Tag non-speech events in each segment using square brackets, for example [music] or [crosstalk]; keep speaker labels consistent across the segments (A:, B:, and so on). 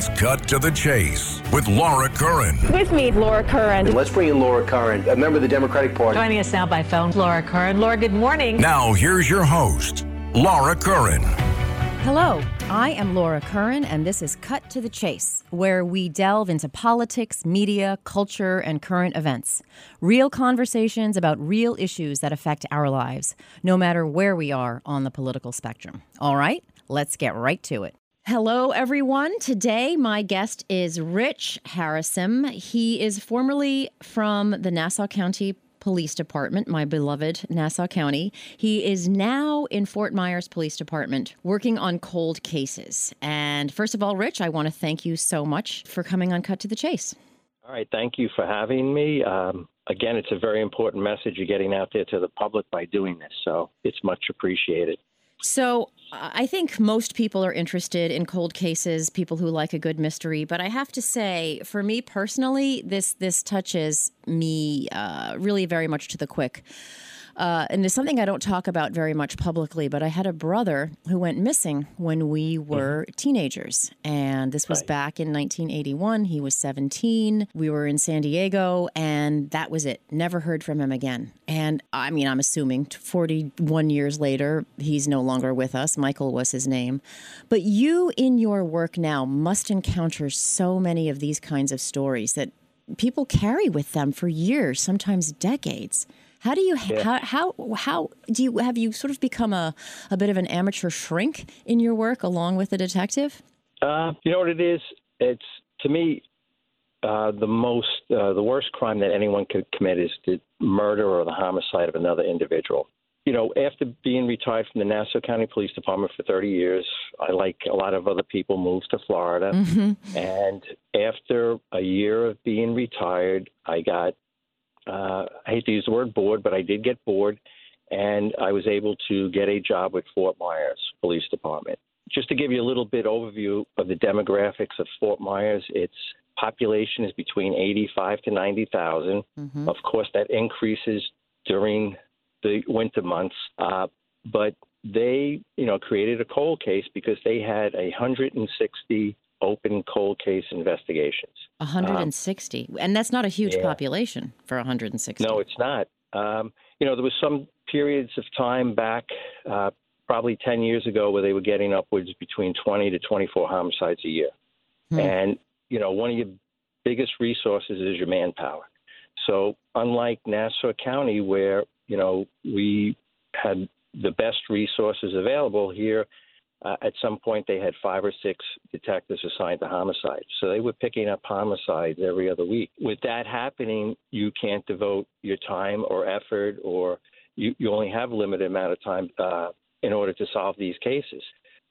A: It's Cut to the Chase with Laura Curran.
B: With me, Laura Curran.
C: Let's bring in Laura Curran, a member of the Democratic Party.
B: Joining us now by phone, Laura Curran. Laura, good morning.
A: Now, here's your host, Laura Curran.
D: Hello, I am Laura Curran, and this is Cut to the Chase, where we delve into politics, media, culture, and current events. Real conversations about real issues that affect our lives, no matter where we are on the political spectrum. All right, let's get right to it. Hello, everyone. Today, my guest is Rich Harasym. He is formerly from the Nassau County Police Department, my beloved Nassau County. He is now in Fort Myers Police Department working on cold cases. And first of all, Rich, I want to thank you so much for coming on Cut to the Chase.
E: All right, thank you for having me. Um, again, it's a very important message you're getting out there to the public by doing this, so it's much appreciated.
D: So, I think most people are interested in cold cases, people who like a good mystery. But I have to say, for me personally, this this touches me uh, really very much to the quick. Uh, and it's something I don't talk about very much publicly, but I had a brother who went missing when we mm-hmm. were mm-hmm. teenagers. And this was right. back in 1981. He was 17. We were in San Diego, and that was it. Never heard from him again. And I mean, I'm assuming 41 years later, he's no longer with us. Michael was his name. But you, in your work now, must encounter so many of these kinds of stories that people carry with them for years, sometimes decades. How do you yeah. how, how how do you have you sort of become a, a bit of an amateur shrink in your work along with the detective?
E: Uh, you know what it is? It's to me uh, the most uh, the worst crime that anyone could commit is the murder or the homicide of another individual. You know, after being retired from the Nassau County Police Department for 30 years, I, like a lot of other people, moved to Florida. Mm-hmm. And after a year of being retired, I got uh, I hate to use the word bored, but I did get bored, and I was able to get a job with Fort Myers Police Department. Just to give you a little bit overview of the demographics of Fort Myers, its population is between 85 to 90,000. Mm-hmm. Of course, that increases during the winter months, uh, but they, you know, created a cold case because they had 160 open cold case investigations.
D: 160, um, and that's not a huge yeah. population for 160.
E: No, it's not. Um, you know, there was some periods of time back, uh, probably 10 years ago, where they were getting upwards between 20 to 24 homicides a year. Hmm. And you know, one of your biggest resources is your manpower. So, unlike Nassau County, where you know we had the best resources available here uh, at some point they had five or six detectives assigned to homicides. So they were picking up homicides every other week. With that happening, you can't devote your time or effort, or you, you only have a limited amount of time uh, in order to solve these cases.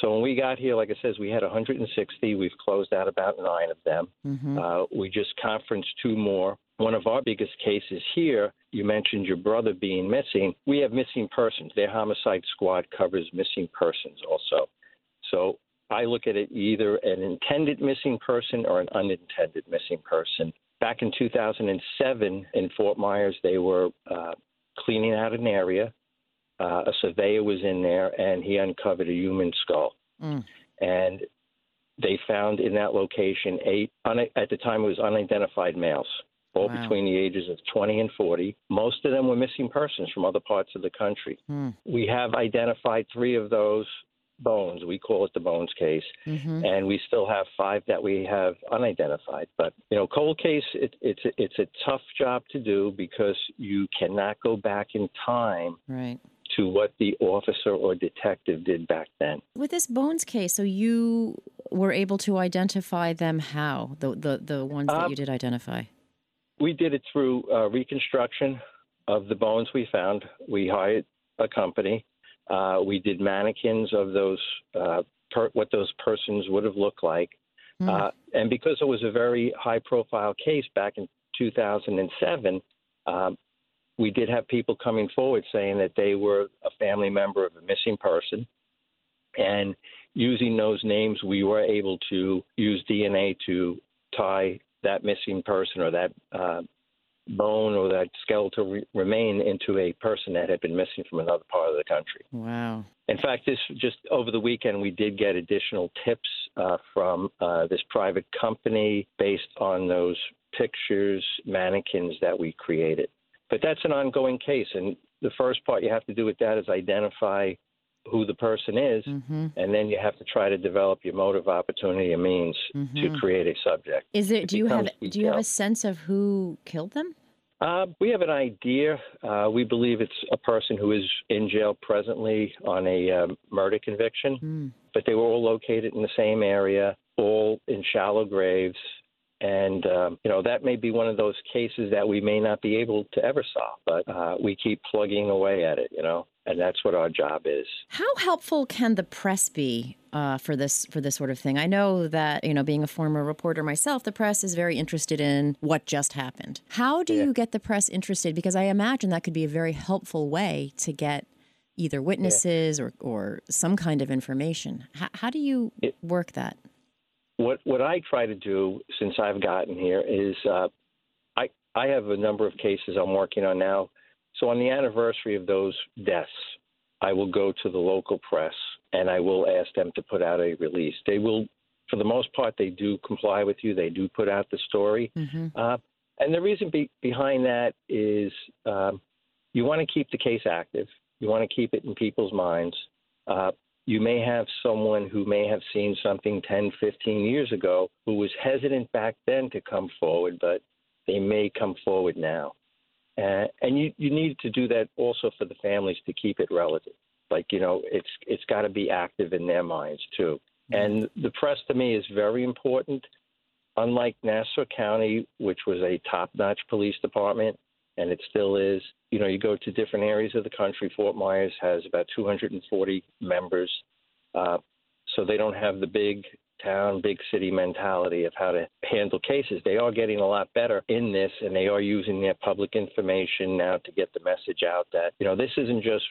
E: So when we got here, like I says, we had 160. We've closed out about nine of them. Mm-hmm. Uh, we just conferenced two more. One of our biggest cases here, you mentioned your brother being missing. We have missing persons. Their homicide squad covers missing persons also. So I look at it either an intended missing person or an unintended missing person. Back in 2007 in Fort Myers, they were uh, cleaning out an area. Uh, a surveyor was in there and he uncovered a human skull. Mm. And they found in that location eight, at the time it was unidentified males all wow. between the ages of 20 and 40. Most of them were missing persons from other parts of the country. Hmm. We have identified three of those bones. We call it the bones case, mm-hmm. and we still have five that we have unidentified. But you know, cold case, it, it's it's a tough job to do because you cannot go back in time.
D: Right
E: to what the officer or detective did back then.
D: With this Bones case, so you were able to identify them how? The the, the ones that um, you did identify?
E: We did it through uh, reconstruction of the bones we found. We hired a company. Uh, we did mannequins of those uh, per, what those persons would have looked like. Mm. and because it was a very high-profile case back in 2007, um, we did have people coming forward saying that they were a family member of a missing person, and using those names, we were able to use DNA to tie that missing person or that uh, bone or that skeletal re- remain into a person that had been missing from another part of the country.
D: Wow.
E: In fact, this just over the weekend, we did get additional tips uh, from uh, this private company based on those pictures, mannequins that we created. But that's an ongoing case. And the first part you have to do with that is identify who the person is,
D: Mm-hmm.
E: and then you have to try to develop your motive, opportunity, and means to create a subject.
D: Is it?
E: It
D: Do you have?
E: becomes
D: Do you have a sense of who killed them?
E: Uh, we have an idea. Uh, we believe it's a person who is in jail presently on a um, murder conviction,
D: Hmm.
E: but they were all located in the same area, all in shallow graves. And, um, you know, that may be one of those cases that we may not be able to ever solve, but uh, we keep plugging away at it, you know, and that's what our job is.
D: How helpful can the press be uh, for this for this sort of thing? I know that you know, being a former reporter myself, the press is very interested in what just happened. How do you get the press interested? Because I imagine that could be a very helpful way to get either witnesses or, or some kind of information. How, how do you
E: It-
D: work that?
E: What what I try to do since I've gotten here is uh, I I have a number of cases I'm working on now. So on the anniversary of those deaths, I will go to the local press and I will ask them to put out a release. They will, for the most part, they do comply with you. They do put out the story. Uh, and the reason be, behind that is um, you want to keep the case active. You want to keep it in people's minds. Uh, you may have someone who may have seen something 10, 15 years ago who was hesitant back then to come forward, but they may come forward now. Uh, and you, you need to do that also for the families to keep it relative. Like, you know, it's it's got to be active in their minds too. And the press to me is very important. Unlike Nassau County, which was a top notch police department, and it still is, you know, you go to different areas of the country. Fort Myers has about 240 members. Uh, so they don't have the big town, big city mentality of how to handle cases. They are getting a lot better in this, and they are using their public information now to get the message out that, you know, this isn't just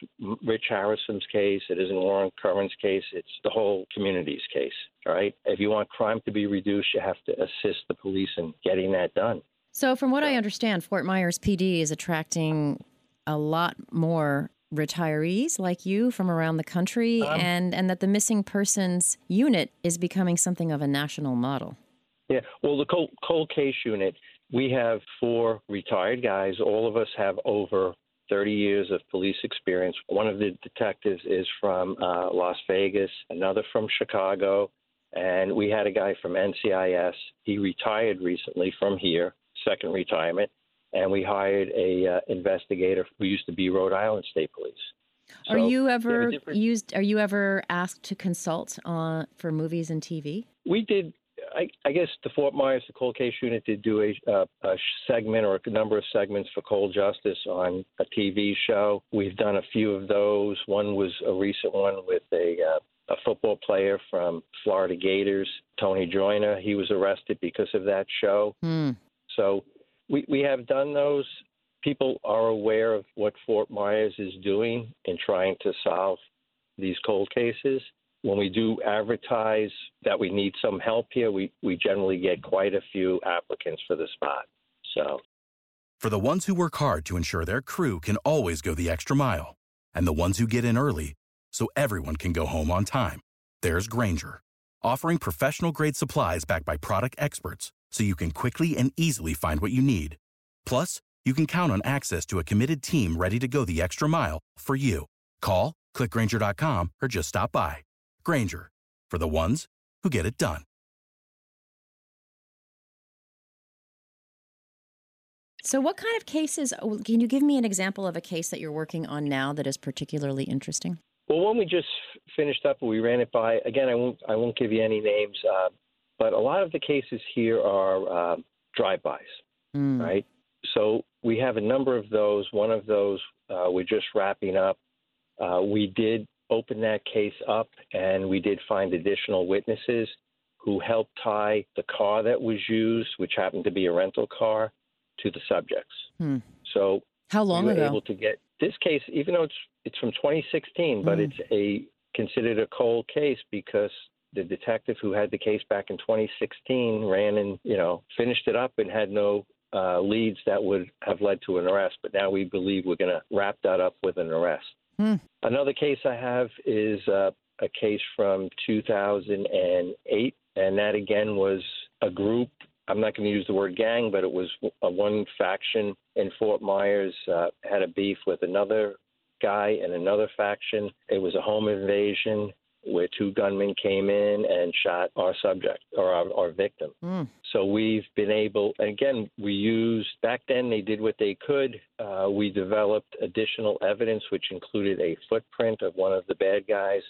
E: Rich Harasym's case, it isn't Warren Curran's case, it's the whole community's case, right? If you want crime to be reduced, you have to assist the police in getting that done.
D: So, from what I understand, Fort Myers PD is attracting a lot more retirees like you from around the country, and, and that the missing persons unit is becoming something of a national model.
E: Yeah, well, the cold, cold case unit, we have four retired guys. All of us have over 30 years of police experience. One of the detectives is from uh, Las Vegas, another from Chicago, and we had a guy from NCIS. He retired recently from here, second retirement, and we hired a uh, investigator who used to be Rhode Island State Police.
D: are you
E: we have a
D: ever
E: different-
D: used? Are you ever asked to consult on for movies and TV?
E: we did. I, I guess the Fort Myers, the cold case unit, did do a, uh, a segment or a number of segments for Cold Justice on a TV show. We've done a few of those. One was a recent one with a uh, a football player from Florida Gators, Tony Joiner. He was arrested because of that show.
D: Hmm.
E: So we we have done those. People are aware of what Fort Myers is doing in trying to solve these cold cases. When we do advertise that we need some help here, we, we generally get quite a few applicants for the spot. So
F: For the ones who work hard to ensure their crew can always go the extra mile, and the ones who get in early so everyone can go home on time, there's Grainger, offering professional grade supplies backed by product experts so you can quickly and easily find what you need. Plus, you can count on access to a committed team ready to go the extra mile for you. Call, clickgranger.com, or just stop by. Grainger, for the ones who get it done.
D: So, what kind of cases? oh, Can you give me an example of a case that you're working on now that is particularly interesting?
E: Well, one we just finished up, we ran it by. Again, I won't I won't give you any names, uh, but a lot of the cases here are uh, drive-bys,
D: Hmm.
E: right? So we have a number of those. One of those uh, we're just wrapping up. Uh, we did open that case up, and we did find additional witnesses who helped tie the car that was used, which happened to be a rental car, to the subjects.
D: Hmm.
E: So
D: How long
E: we were
D: ago?
E: able to get this case, even though it's it's from 2016, but
D: Mm.
E: it's a considered a cold case because the detective who had the case back in 2016 ran and you know finished it up and had no uh, leads that would have led to an arrest, but now we believe we're going to wrap that up with an arrest.
D: Hmm.
E: Another case I have is uh, a case from 2008, and that again was a group. I'm not going to use the word gang, but it was a one faction in Fort Myers uh, had a beef with another guy and another faction. It was a home invasion where two gunmen came in and shot our subject or our, our victim.
D: Mm.
E: So we've been able, and again, we used, back then they did what they could. Uh, we developed additional evidence, which included a footprint of one of the bad guys,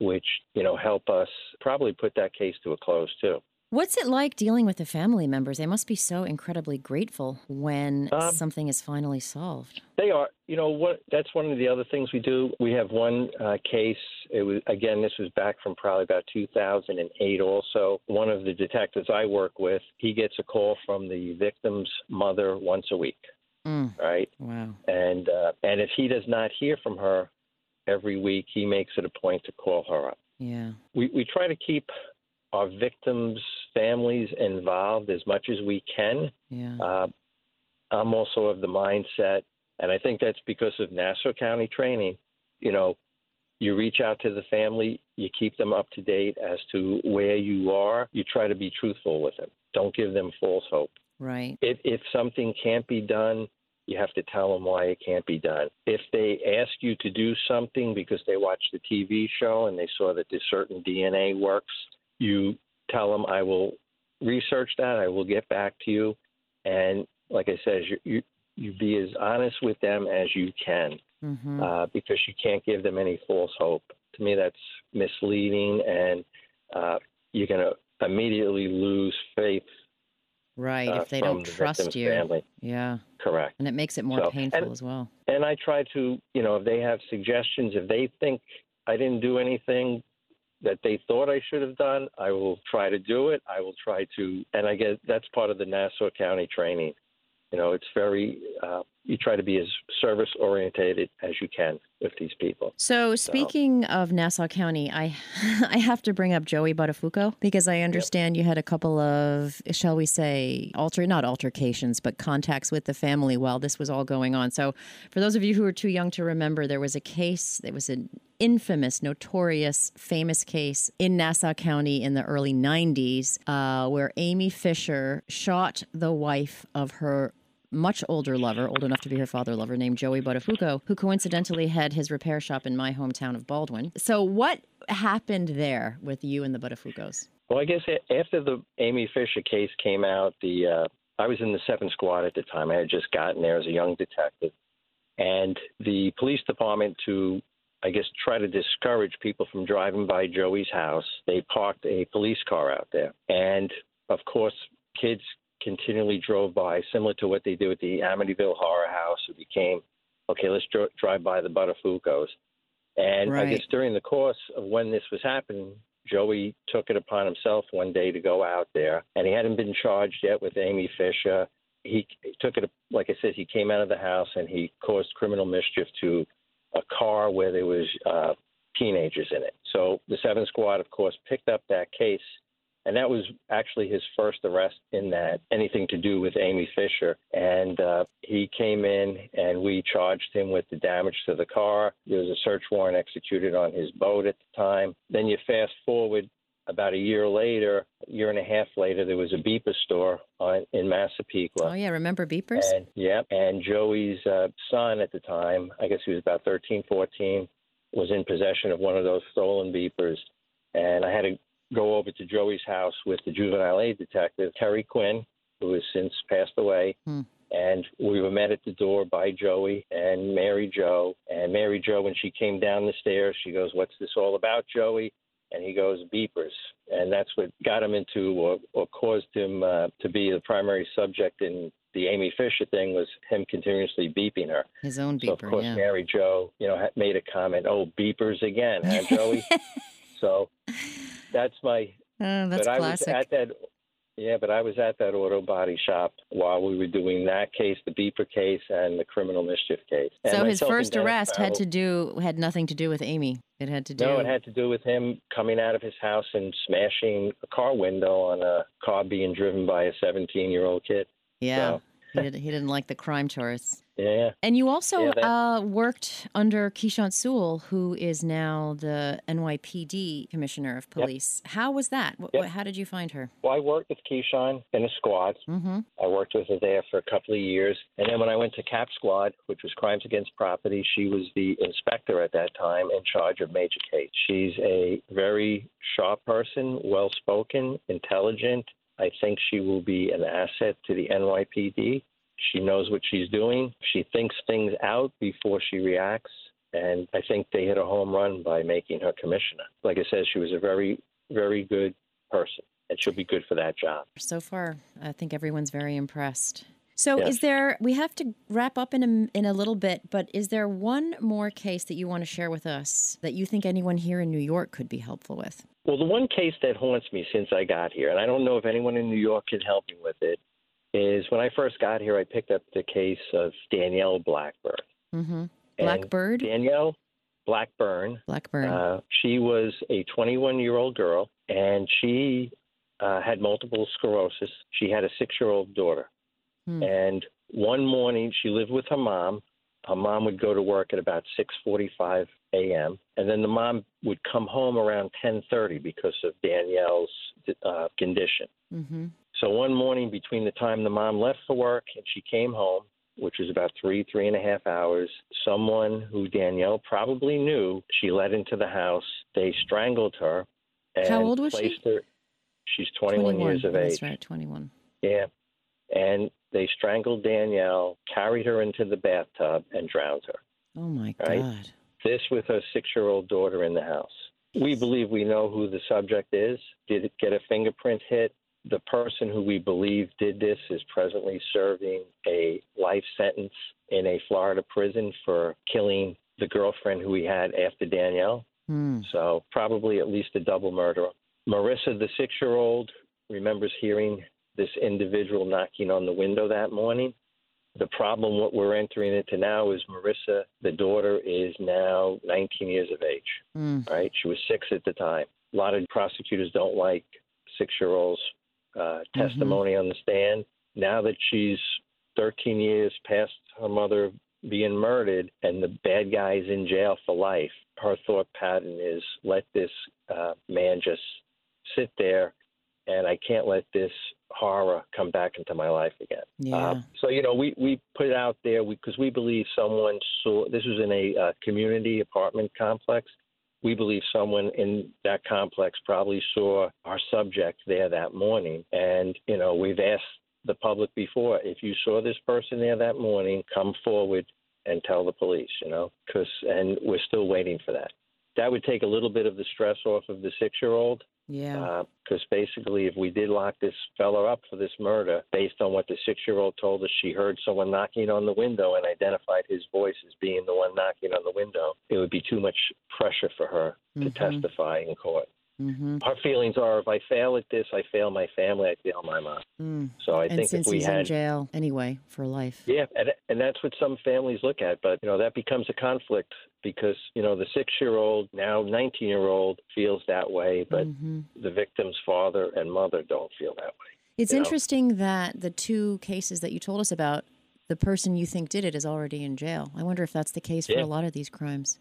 E: which, you know, help us probably put that case to a close too.
D: What's it like dealing with the family members? They must be so incredibly grateful when
E: Um,
D: something is finally solved.
E: They are, you know, what? That's one of the other things we do. We have one uh, case. It was again, this was back from probably about 2008. Also, one of the detectives I work with, he gets a call from the victim's mother once a week,
D: Mm.
E: right?
D: Wow.
E: And uh, and if he does not hear from her every week, he makes it a point to call her up.
D: Yeah.
E: We we try to keep our victims' families involved as much as we can.
D: Yeah.
E: Uh, I'm also of the mindset, and I think that's because of Nassau County training. You know, you reach out to the family, you keep them up to date as to where you are. You try to be truthful with them. Don't give them false hope.
D: right.
E: If if something can't be done, you have to tell them why it can't be done. If they ask you to do something because they watched the TV show and they saw that this certain DNA works, you tell them, "I will research that. I will get back to you." And like I said, you you, you be as honest with them as you can
D: hmm
E: uh, because you can't give them any false hope. To me, that's misleading, and uh, you're going to immediately lose faith
D: right.
E: uh,
D: if they don't
E: the
D: trust you.
E: Family.
D: Yeah.
E: Correct.
D: And it makes it more
E: So-
D: painful
E: and-
D: as well.
E: And I try to, you know, if they have suggestions, if they think I didn't do anything that they thought I should have done, I will try to do it. I will try to, and I guess that's part of the Nassau County training. You know, it's very, uh, you try to be as service orientated as you can with these people.
D: So speaking of Nassau County, I [laughs] I have to bring up Joey Buttafuoco because I understand you had a couple of, shall we say, alter not altercations, but contacts with the family while this was all going on. So for those of you who are too young to remember, there was a case, there was an infamous, notorious, famous case in Nassau County in the early 90s uh, where Amy Fisher shot the wife of her much older lover, old enough to be her father lover, named Joey Buttafuoco, who coincidentally had his repair shop in my hometown of Baldwin. So, what happened there with you and the Buttafuocos?
E: Well, I guess after the Amy Fisher case came out, the uh, I was in the seventh squad at the time. I had just gotten there as a young detective, and the police department to I guess try to discourage people from driving by Joey's house. They parked a police car out there, and of course, kids continually drove by, similar to what they do at the Amityville Horror House. It became okay. Let's dr- drive by the Buttafuocos, and I guess during the course of when this was happening, Joey took it upon himself one day to go out there, and he hadn't been charged yet with Amy Fisher. He took it, like I said, he came out of the house and he caused criminal mischief to a car where there was uh, teenagers in it. So the Seventh Squad, of course, picked up that case, and that was actually his first arrest in that anything to do with Amy Fisher. And uh, he came in, and we charged him with the damage to the car. There was a search warrant executed on his boat at the time. Then you fast forward about a year later, a year and a half later, there was a beeper store on, in Massapequa.
D: Oh, yeah. Remember Beepers?
E: And yeah, and Joey's uh, son at the time, I guess he was about 13, 14, was in possession of one of those stolen beepers. And I had to go over to Joey's house with the juvenile aid detective, Terry Quinn, who has since passed away.
D: Hmm.
E: And we were met at the door by Joey and Mary Jo. And Mary Jo, when she came down the stairs, she goes, What's this all about, Joey? And he goes, Beepers. And that's what got him into or, or caused him uh, to be the primary subject in the Amy Fisher thing was him continuously beeping her.
D: His own
E: So of
D: beeper,
E: course
D: yeah.
E: Mary Jo, you know, made a comment, "Oh, beepers again, huh, Joey?" [laughs] so that's my.
D: Oh, that's
E: but I
D: classic.
E: was at that. Yeah, but I was at that auto body shop while we were doing that case, the beeper case, and the criminal mischief case. And
D: so his first arrest had to do had nothing to do with Amy. It had to do.
E: No, it had to do with him coming out of his house and smashing a car window on a car being driven by a 17-year-old kid.
D: yeah,
E: so-
D: He, did, he didn't like the crime tourists.
E: Yeah.
D: And you also
E: Yeah, that-
D: uh, worked under Keechant Sewell, who is now the NYPD commissioner of police. How was that?
E: Yep.
D: how did you find her?
E: Well, I worked with Keechant in a squad.
D: Mm-hmm.
E: I worked with her there for a couple of years. And then when I went to CAP Squad, which was Crimes Against Property, she was the inspector at that time in charge of major case. She's a very sharp person, well spoken, intelligent. I think she will be an asset to the NYPD. She knows what she's doing. She thinks things out before she reacts. And I think they hit a home run by making her commissioner. Like I said, she was a very, very good person, and she'll be good for that job.
D: So far, I think everyone's very impressed. So,
E: Yes.
D: is there? We have to wrap up in a in a little bit, but is there one more case that you want to share with us that you think anyone here in New York could be helpful with?
E: Well, the one case that haunts me since I got here, and I don't know if anyone in New York can help me with it, is when I first got here, I picked up the case of Danielle Blackburn.
D: Mm-hmm. Blackbird,
E: Danielle Blackburn.
D: Blackburn.
E: Uh, she was a 21 year old girl, and she uh, had multiple sclerosis. She had a six year old daughter.
D: Hmm.
E: And one morning, she lived with her mom. Her mom would go to work at about 6:45 a.m. and then the mom would come home around 10:30 because of Danielle's uh, condition.
D: mm-hmm.
E: So one morning, between the time the mom left for work and she came home, which was about three, three and a half hours, someone who Danielle probably knew, she let into the house. They strangled her. And
D: How old was she?
E: Her, she's 21, years of
D: That's
E: age.
D: right, twenty-one.
E: Yeah. And they strangled Danielle, carried her into the bathtub, and drowned her.
D: Oh my
E: Right.
D: God.
E: This with her six year old daughter in the house. We believe we know who the subject is. Did it get a fingerprint hit? The person who we believe did this is presently serving a life sentence in a Florida prison for killing the girlfriend who he had after Danielle.
D: Hmm.
E: So probably at least a double murder. Marissa, the six year old, remembers hearing this individual knocking on the window that morning. The problem, what we're entering into now, is Marissa, the daughter, is now 19 years of age.
D: Hmm.
E: Right? She was six at the time. A lot of prosecutors don't like six year olds' uh, testimony on the stand. Now that she's 13 years past her mother being murdered and the bad guy's in jail for life, her thought pattern is let this uh, man just sit there and I can't let this horror come back into my life again.
D: Yeah.
E: Uh, so you know, we we put it out there because we, believe someone saw. This was in a uh, community apartment complex. We believe someone in that complex probably saw our subject there that morning, and you know, we've asked the public before if you saw this person there that morning, come forward and tell the police. You know, because and we're still waiting for that. That would take a little bit of the stress off of the six-year-old
D: yeah.
E: because basically, if we did lock this fella up for this murder, based on what the six-year-old told us, she heard someone knocking on the window and identified his voice as being the one knocking on the window. It would be too much pressure for her to
D: Mhm.
E: testify in court.
D: mm-hmm.
E: Her feelings are: if I fail at this, I fail my family, I fail my mom.
D: Mm.
E: So I
D: and
E: think
D: since
E: if we
D: he's in jail anyway for life.
E: yeah, and and that's what some families look at, but you know that becomes a conflict because you know the six-year-old now nineteen-year-old feels that way, but
D: Mhm.
E: the victim's father and mother don't feel that way.
D: It's
E: you know.
D: interesting that the two cases that you told us about, the person you think did it is already in jail. I wonder if that's the case for a lot of these crimes.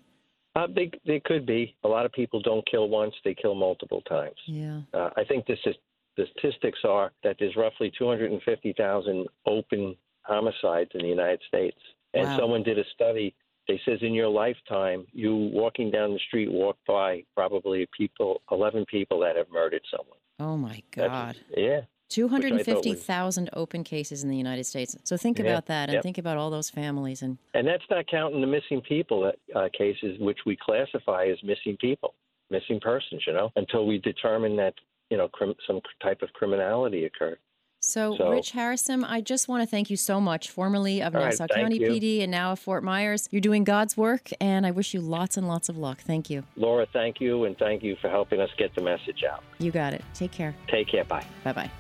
E: Uh, they they could be. A lot of people don't kill once; they kill multiple times.
D: Yeah.
E: Uh, I think this is, the statistics are that there's roughly 250,000 open homicides in the United States. And
D: Wow.
E: someone did a study. They says in your lifetime, you walking down the street walk by probably people, 11 people that have murdered someone.
D: Oh my
E: That's-
D: God.
E: Yeah.
D: 250,000 open cases in the United States. So think
E: Yeah,
D: about that and
E: yep.
D: think about all those families and
E: And that's not counting the missing people uh, cases, which we classify as missing people, missing persons, you know, until we determine that, you know, crim- some type of criminality occurred.
D: So,
E: So-
D: Rich Harasym, I just want to thank you so much, formerly of Nassau
E: thank
D: County
E: you.
D: PD and now of Fort Myers. You're doing God's work, and I wish you lots and lots of luck. Thank you.
E: Laura, thank you, and thank you for helping us get the message out.
D: You got it. Take care.
E: Take care. Bye.
D: Bye bye.